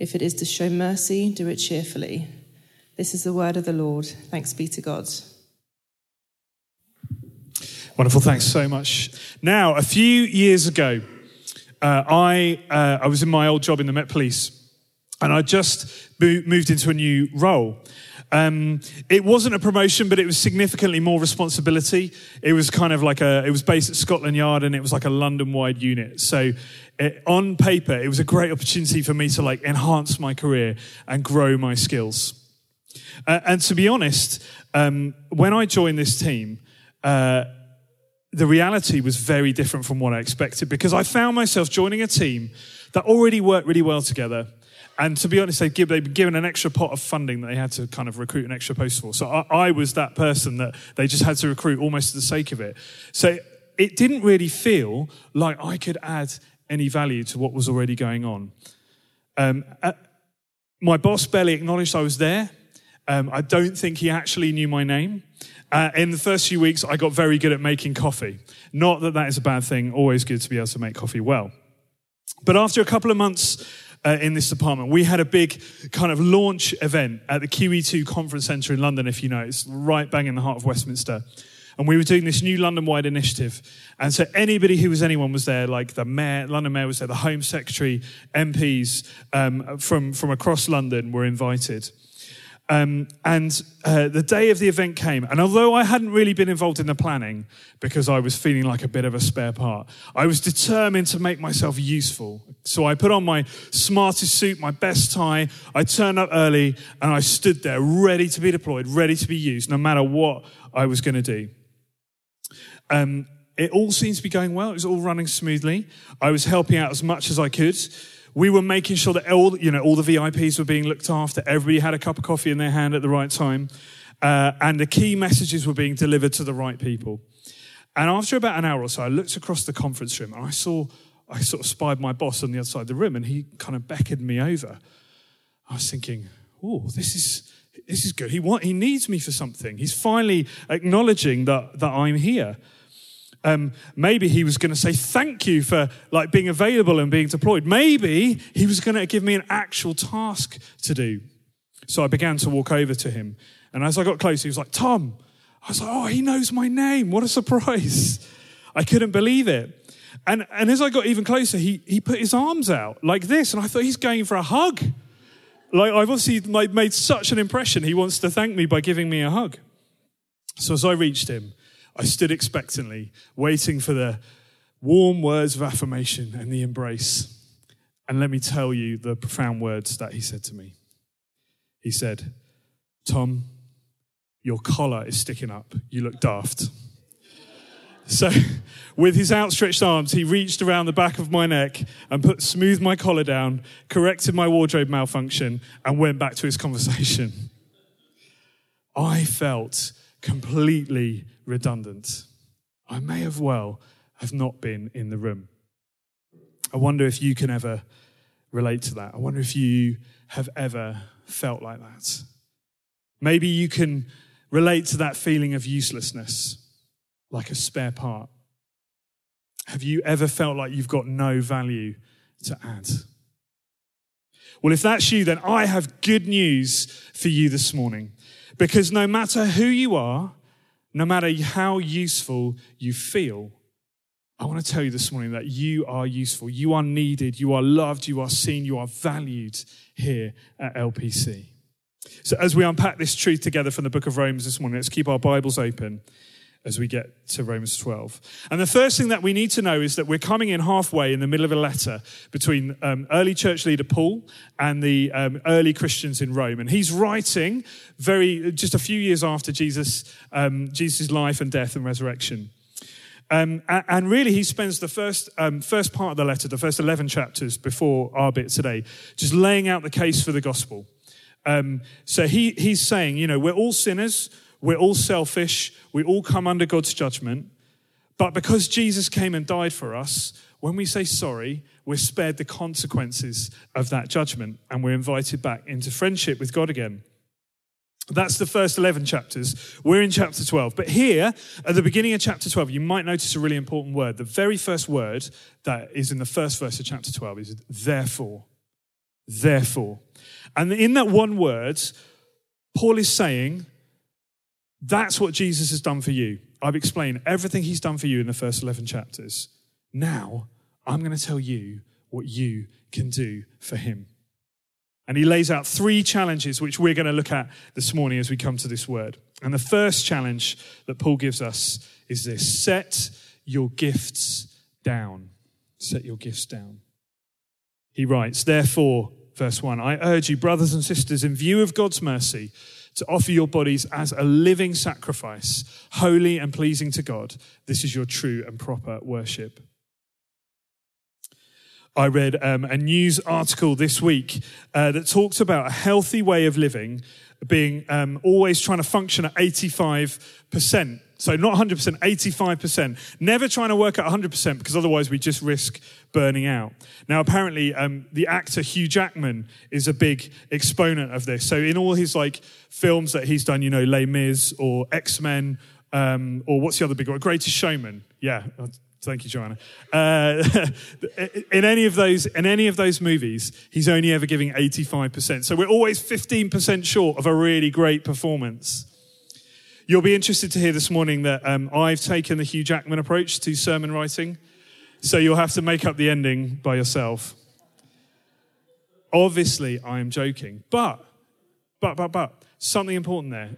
If it is to show mercy, do it cheerfully. This is the word of the Lord. Thanks be to God. Wonderful. Thanks so much. Now, a few years ago, uh, I, uh, I was in my old job in the Met Police and I just moved into a new role. Um, it wasn't a promotion, but it was significantly more responsibility. It was kind of like a, it was based at Scotland Yard and it was like a London wide unit. So it, on paper, it was a great opportunity for me to like enhance my career and grow my skills. Uh, and to be honest, um, when I joined this team, uh, the reality was very different from what I expected because I found myself joining a team that already worked really well together. And to be honest, they'd, give, they'd been given an extra pot of funding that they had to kind of recruit an extra post for. So I, I was that person that they just had to recruit almost for the sake of it. So it didn't really feel like I could add any value to what was already going on. Um, uh, my boss barely acknowledged I was there. Um, I don't think he actually knew my name. Uh, in the first few weeks, I got very good at making coffee. Not that that is a bad thing, always good to be able to make coffee well. But after a couple of months uh, in this department, we had a big kind of launch event at the QE2 Conference Centre in London, if you know. It's right bang in the heart of Westminster. And we were doing this new London wide initiative. And so anybody who was anyone was there, like the mayor, London mayor was there, the Home Secretary, MPs um, from, from across London were invited. Um, and uh, the day of the event came, and although I hadn't really been involved in the planning because I was feeling like a bit of a spare part, I was determined to make myself useful. So I put on my smartest suit, my best tie, I turned up early, and I stood there ready to be deployed, ready to be used, no matter what I was going to do. Um, it all seemed to be going well. It was all running smoothly. I was helping out as much as I could. We were making sure that all, you know, all the VIPs were being looked after. Everybody had a cup of coffee in their hand at the right time. Uh, and the key messages were being delivered to the right people. And after about an hour or so, I looked across the conference room and I saw, I sort of spied my boss on the other side of the room and he kind of beckoned me over. I was thinking, oh, this is, this is good. He, want, he needs me for something. He's finally acknowledging that, that I'm here. Um, maybe he was going to say thank you for like being available and being deployed. Maybe he was going to give me an actual task to do. So I began to walk over to him. And as I got close, he was like, Tom. I was like, oh, he knows my name. What a surprise. I couldn't believe it. And, and as I got even closer, he, he put his arms out like this. And I thought he's going for a hug. Like I've obviously made such an impression. He wants to thank me by giving me a hug. So as I reached him, I stood expectantly, waiting for the warm words of affirmation and the embrace. And let me tell you the profound words that he said to me. He said, Tom, your collar is sticking up. You look daft. So, with his outstretched arms, he reached around the back of my neck and put, smoothed my collar down, corrected my wardrobe malfunction, and went back to his conversation. I felt completely redundant. I may have well have not been in the room. I wonder if you can ever relate to that. I wonder if you have ever felt like that. Maybe you can relate to that feeling of uselessness, like a spare part. Have you ever felt like you've got no value to add? Well, if that's you, then I have good news for you this morning. Because no matter who you are, no matter how useful you feel, I want to tell you this morning that you are useful. You are needed. You are loved. You are seen. You are valued here at LPC. So, as we unpack this truth together from the book of Romans this morning, let's keep our Bibles open as we get to Romans 12. And the first thing that we need to know is that we're coming in halfway in the middle of a letter between um, early church leader Paul and the um, early Christians in Rome. And he's writing very, just a few years after Jesus, um, Jesus' life and death and resurrection. Um, and really, he spends the first, um, first part of the letter, the first 11 chapters before our bit today, just laying out the case for the gospel. Um, so he, he's saying, you know, we're all sinners. We're all selfish. We all come under God's judgment. But because Jesus came and died for us, when we say sorry, we're spared the consequences of that judgment and we're invited back into friendship with God again. That's the first 11 chapters. We're in chapter 12. But here, at the beginning of chapter 12, you might notice a really important word. The very first word that is in the first verse of chapter 12 is therefore. Therefore. And in that one word, Paul is saying that's what Jesus has done for you. I've explained everything he's done for you in the first 11 chapters. Now, I'm going to tell you what you can do for him. And he lays out three challenges which we're going to look at this morning as we come to this word. And the first challenge that Paul gives us is this set your gifts down. Set your gifts down. He writes, Therefore, verse 1, I urge you, brothers and sisters, in view of God's mercy, to offer your bodies as a living sacrifice, holy and pleasing to God. This is your true and proper worship. I read um, a news article this week uh, that talked about a healthy way of living being um, always trying to function at 85%. So not 100%, 85%. Never trying to work at 100% because otherwise we just risk burning out. Now, apparently, um, the actor Hugh Jackman is a big exponent of this. So in all his like films that he's done, you know, Les Mis or X-Men, um, or what's the other big one? Greatest Showman. Yeah. Thank you, Joanna. Uh, in any of those, in any of those movies, he's only ever giving 85%. So we're always 15% short of a really great performance. You'll be interested to hear this morning that um, I've taken the Hugh Jackman approach to sermon writing. So you'll have to make up the ending by yourself. Obviously, I am joking, but, but, but, but, something important there.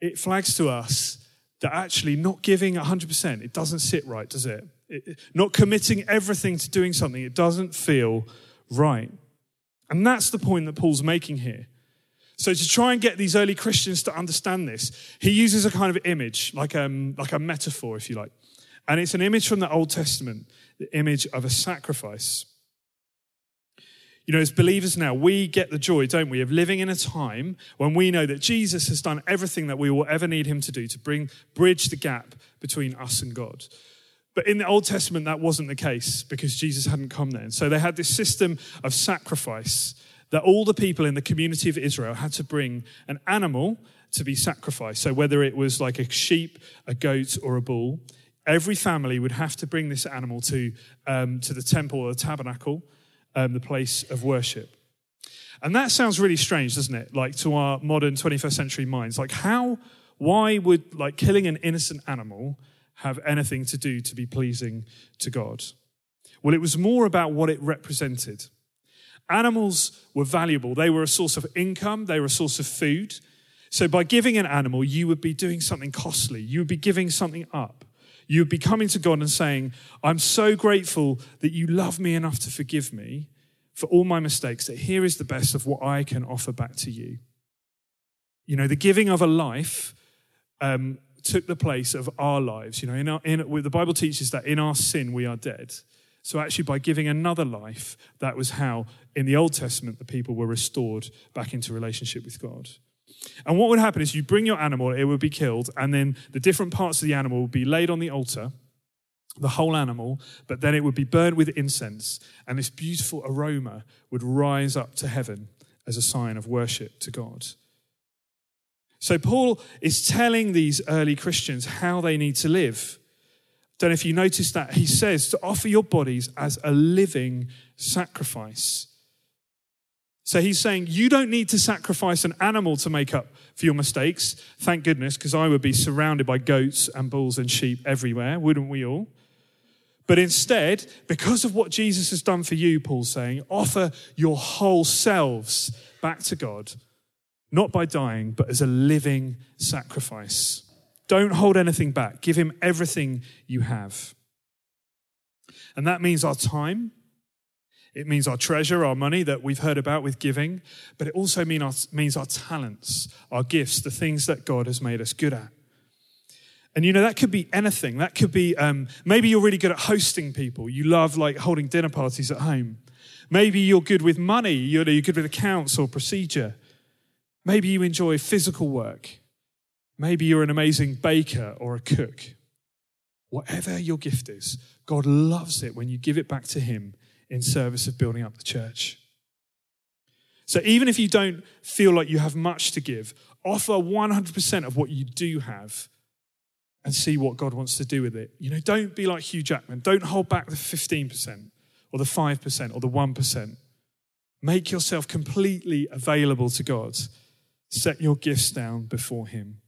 It flags to us that actually not giving 100%, it doesn't sit right, does it? it? Not committing everything to doing something, it doesn't feel right. And that's the point that Paul's making here. So to try and get these early Christians to understand this, he uses a kind of image, like, um, like a metaphor, if you like. And it's an image from the Old Testament, the image of a sacrifice. You know, as believers now, we get the joy, don't we, of living in a time when we know that Jesus has done everything that we will ever need him to do to bring bridge the gap between us and God. But in the Old Testament, that wasn't the case because Jesus hadn't come then. So they had this system of sacrifice that all the people in the community of Israel had to bring an animal to be sacrificed. So whether it was like a sheep, a goat, or a bull, every family would have to bring this animal to, um, to the temple or the tabernacle um, the place of worship. And that sounds really strange, doesn't it? Like to our modern 21st century minds. Like, how, why would like killing an innocent animal have anything to do to be pleasing to God? Well, it was more about what it represented. Animals were valuable. They were a source of income, they were a source of food. So by giving an animal, you would be doing something costly. You would be giving something up. You would be coming to God and saying, I'm so grateful that you love me enough to forgive me for all my mistakes, that here is the best of what I can offer back to you. You know, the giving of a life um, took the place of our lives. You know, in our, in, the Bible teaches that in our sin we are dead. So, actually, by giving another life, that was how, in the Old Testament, the people were restored back into relationship with God. And what would happen is you bring your animal, it would be killed, and then the different parts of the animal would be laid on the altar, the whole animal, but then it would be burned with incense, and this beautiful aroma would rise up to heaven as a sign of worship to God. So Paul is telling these early Christians how they need to live. Don't know if you noticed that. He says to offer your bodies as a living sacrifice. So he's saying you don't need to sacrifice an animal to make up for your mistakes. Thank goodness, because I would be surrounded by goats and bulls and sheep everywhere, wouldn't we all? But instead, because of what Jesus has done for you, Paul's saying, offer your whole selves back to God, not by dying, but as a living sacrifice. Don't hold anything back. Give him everything you have. And that means our time, it means our treasure, our money that we've heard about with giving, but it also mean our, means our talents, our gifts, the things that God has made us good at. And you know, that could be anything. That could be um, maybe you're really good at hosting people. You love like holding dinner parties at home. Maybe you're good with money. You're, you're good with accounts or procedure. Maybe you enjoy physical work. Maybe you're an amazing baker or a cook. Whatever your gift is, God loves it when you give it back to Him in service of building up the church. So even if you don't feel like you have much to give, offer 100% of what you do have and see what God wants to do with it. You know, don't be like Hugh Jackman. Don't hold back the 15% or the 5% or the 1%. Make yourself completely available to God. Set your gifts down before Him.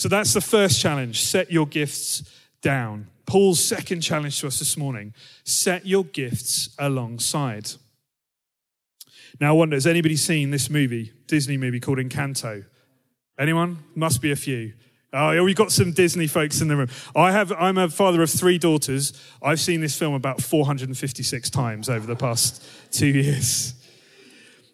So that's the first challenge. Set your gifts down. Paul's second challenge to us this morning set your gifts alongside. Now, I wonder, has anybody seen this movie, Disney movie called Encanto? Anyone? Must be a few. Oh, we've got some Disney folks in the room. I have, I'm a father of three daughters. I've seen this film about 456 times over the past two years.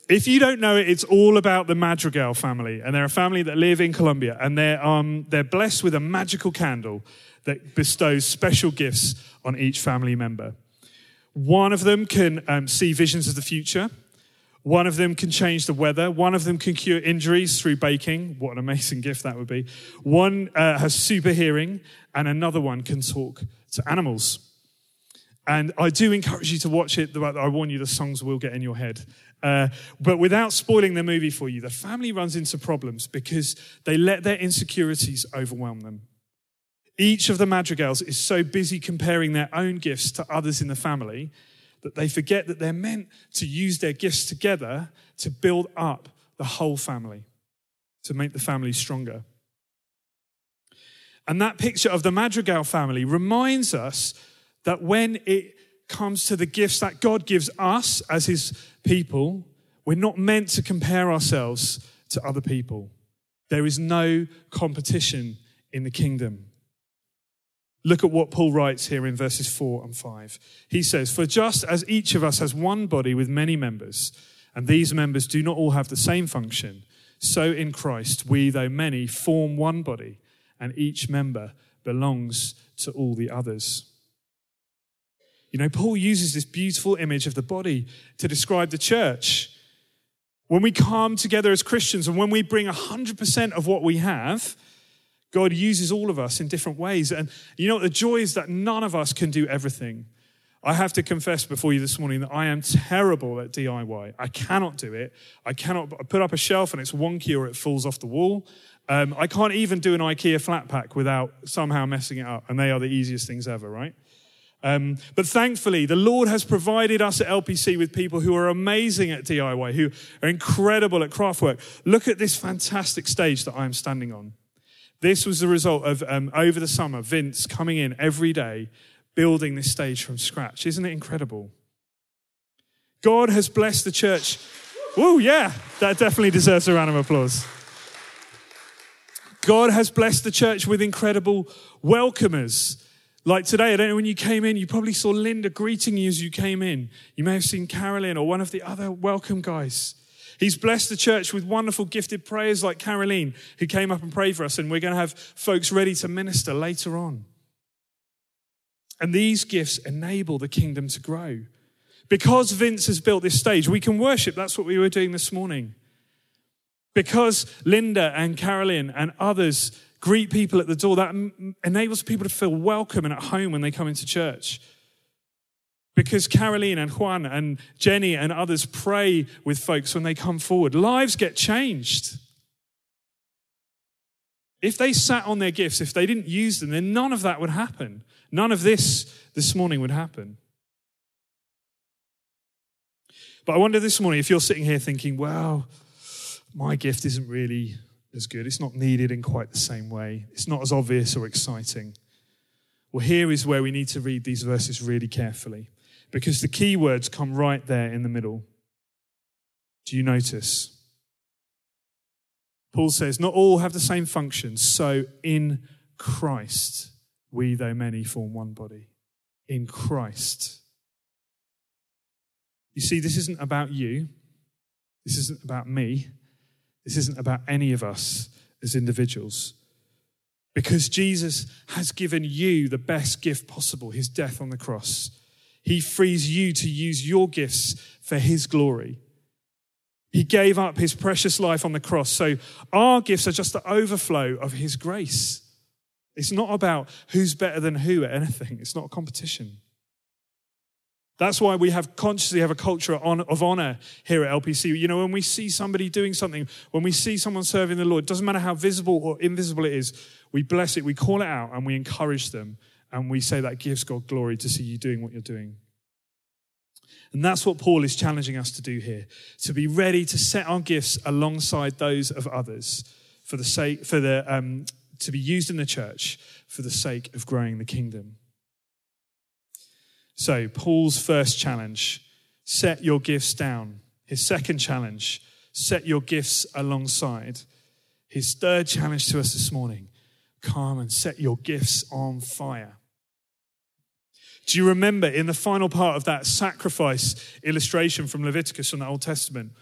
If you don't know it, it's all about the Madrigal family. And they're a family that live in Colombia. And they're, um, they're blessed with a magical candle that bestows special gifts on each family member. One of them can um, see visions of the future. One of them can change the weather. One of them can cure injuries through baking. What an amazing gift that would be. One uh, has super hearing, and another one can talk to animals. And I do encourage you to watch it. I warn you, the songs will get in your head. Uh, but without spoiling the movie for you, the family runs into problems because they let their insecurities overwhelm them. Each of the madrigals is so busy comparing their own gifts to others in the family that they forget that they're meant to use their gifts together to build up the whole family, to make the family stronger. And that picture of the Madrigal family reminds us that when it comes to the gifts that God gives us as his people, we're not meant to compare ourselves to other people. There is no competition in the kingdom. Look at what Paul writes here in verses 4 and 5. He says, For just as each of us has one body with many members, and these members do not all have the same function, so in Christ we, though many, form one body, and each member belongs to all the others. You know, Paul uses this beautiful image of the body to describe the church. When we come together as Christians and when we bring 100% of what we have, God uses all of us in different ways. And you know, the joy is that none of us can do everything. I have to confess before you this morning that I am terrible at DIY. I cannot do it. I cannot put up a shelf and it's wonky or it falls off the wall. Um, I can't even do an IKEA flat pack without somehow messing it up. And they are the easiest things ever, right? Um, but thankfully, the Lord has provided us at LPC with people who are amazing at DIY, who are incredible at craft work. Look at this fantastic stage that I am standing on. This was the result of, um, over the summer, Vince coming in every day, building this stage from scratch. Isn't it incredible? God has blessed the church. Oh, yeah, that definitely deserves a round of applause. God has blessed the church with incredible welcomers. Like today, I don't know when you came in, you probably saw Linda greeting you as you came in. You may have seen Carolyn or one of the other welcome guys. He's blessed the church with wonderful gifted prayers like Caroline, who came up and prayed for us, and we're going to have folks ready to minister later on. And these gifts enable the kingdom to grow. Because Vince has built this stage, we can worship. That's what we were doing this morning. Because Linda and Caroline and others greet people at the door, that enables people to feel welcome and at home when they come into church. Because Caroline and Juan and Jenny and others pray with folks when they come forward. Lives get changed. If they sat on their gifts, if they didn't use them, then none of that would happen. None of this this morning would happen. But I wonder this morning if you're sitting here thinking, well, my gift isn't really as good. It's not needed in quite the same way. It's not as obvious or exciting. Well, here is where we need to read these verses really carefully because the key words come right there in the middle. Do you notice? Paul says, Not all have the same function. so in Christ, we, though many, form one body. In Christ. You see, this isn't about you. This isn't about me. This isn't about any of us as individuals. Because Jesus has given you the best gift possible, his death on the cross. He frees you to use your gifts for his glory. He gave up his precious life on the cross. So our gifts are just the overflow of his grace. It's not about who's better than who at anything, it's not a competition. That's why we have consciously have a culture of honor here at LPC. You know, when we see somebody doing something, when we see someone serving the Lord, doesn't matter how visible or invisible it is, we bless it, we call it out, and we encourage them. And we say that gives God glory to see you doing what you're doing. And that's what Paul is challenging us to do here to be ready to set our gifts alongside those of others for the sake, for the, um, to be used in the church for the sake of growing the kingdom. So, Paul's first challenge set your gifts down. His second challenge set your gifts alongside. His third challenge to us this morning come and set your gifts on fire. Do you remember in the final part of that sacrifice illustration from Leviticus from the Old Testament?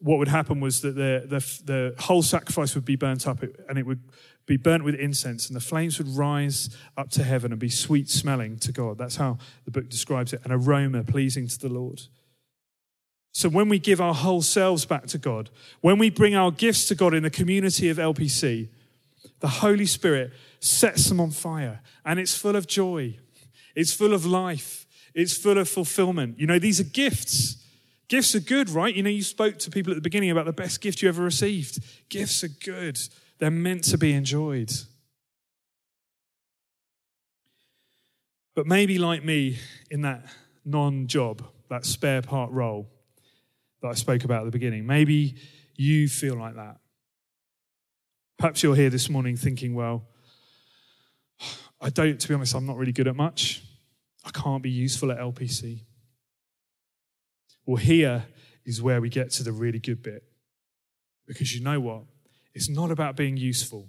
What would happen was that the, the, the whole sacrifice would be burnt up and it would be burnt with incense, and the flames would rise up to heaven and be sweet smelling to God. That's how the book describes it an aroma pleasing to the Lord. So when we give our whole selves back to God, when we bring our gifts to God in the community of LPC, the Holy Spirit sets them on fire and it's full of joy, it's full of life, it's full of fulfillment. You know, these are gifts. Gifts are good, right? You know, you spoke to people at the beginning about the best gift you ever received. Gifts are good. They're meant to be enjoyed. But maybe, like me, in that non job, that spare part role that I spoke about at the beginning, maybe you feel like that. Perhaps you're here this morning thinking, well, I don't, to be honest, I'm not really good at much. I can't be useful at LPC. Well, here is where we get to the really good bit. Because you know what? It's not about being useful,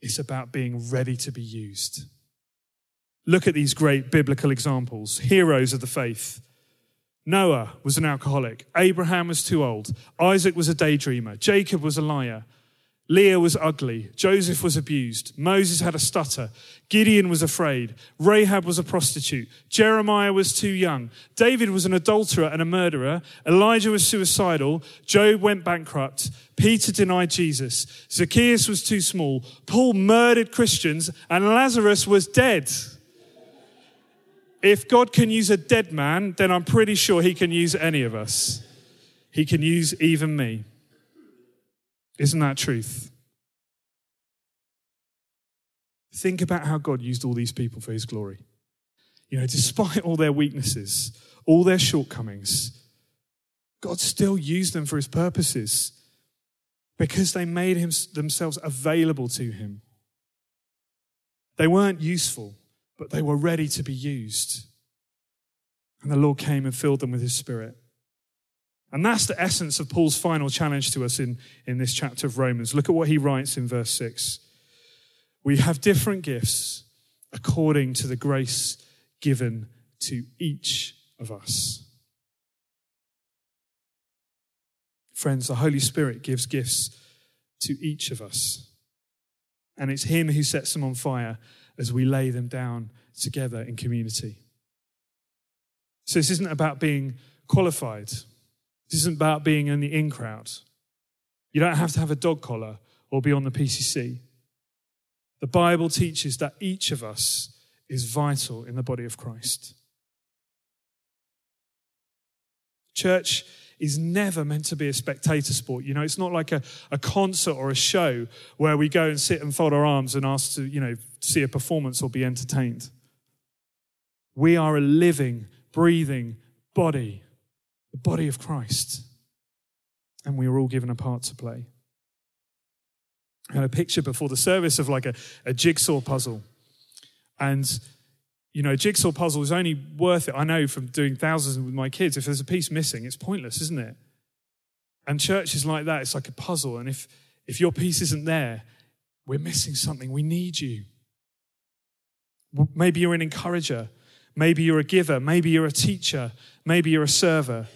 it's about being ready to be used. Look at these great biblical examples heroes of the faith. Noah was an alcoholic. Abraham was too old. Isaac was a daydreamer. Jacob was a liar. Leah was ugly. Joseph was abused. Moses had a stutter. Gideon was afraid. Rahab was a prostitute. Jeremiah was too young. David was an adulterer and a murderer. Elijah was suicidal. Job went bankrupt. Peter denied Jesus. Zacchaeus was too small. Paul murdered Christians and Lazarus was dead. If God can use a dead man, then I'm pretty sure he can use any of us. He can use even me. Isn't that truth? Think about how God used all these people for his glory. You know, despite all their weaknesses, all their shortcomings, God still used them for his purposes because they made him, themselves available to him. They weren't useful, but they were ready to be used. And the Lord came and filled them with his spirit. And that's the essence of Paul's final challenge to us in, in this chapter of Romans. Look at what he writes in verse 6. We have different gifts according to the grace given to each of us. Friends, the Holy Spirit gives gifts to each of us. And it's Him who sets them on fire as we lay them down together in community. So this isn't about being qualified. This isn't about being in the in crowd. You don't have to have a dog collar or be on the PCC. The Bible teaches that each of us is vital in the body of Christ. Church is never meant to be a spectator sport. You know, it's not like a, a concert or a show where we go and sit and fold our arms and ask to, you know, see a performance or be entertained. We are a living, breathing body, the body of Christ. And we are all given a part to play. I had a picture before the service of like a, a jigsaw puzzle. And you know, a jigsaw puzzle is only worth it. I know from doing thousands with my kids, if there's a piece missing, it's pointless, isn't it? And church is like that. It's like a puzzle. And if, if your piece isn't there, we're missing something. We need you. Maybe you're an encourager. Maybe you're a giver. Maybe you're a teacher. Maybe you're a server.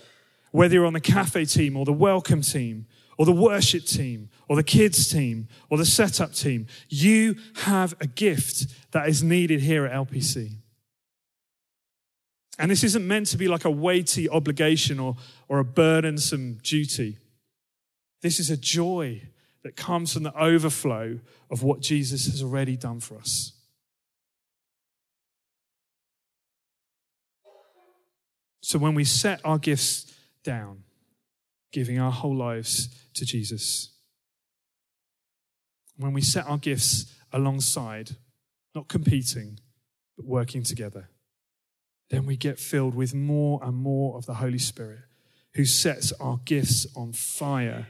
Whether you're on the cafe team or the welcome team or the worship team or the kids team or the setup team, you have a gift that is needed here at LPC. And this isn't meant to be like a weighty obligation or, or a burdensome duty. This is a joy that comes from the overflow of what Jesus has already done for us. So when we set our gifts down, giving our whole lives to Jesus, when we set our gifts alongside, not competing, but working together, then we get filled with more and more of the Holy Spirit who sets our gifts on fire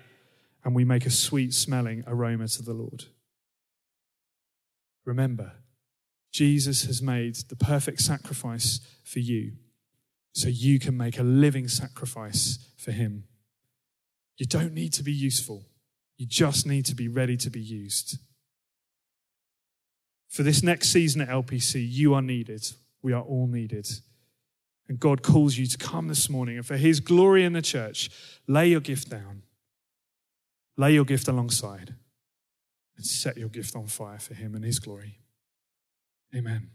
and we make a sweet smelling aroma to the Lord. Remember, Jesus has made the perfect sacrifice for you so you can make a living sacrifice for Him. You don't need to be useful, you just need to be ready to be used. For this next season at LPC, you are needed. We are all needed. And God calls you to come this morning and for His glory in the church, lay your gift down, lay your gift alongside, and set your gift on fire for Him and His glory. Amen.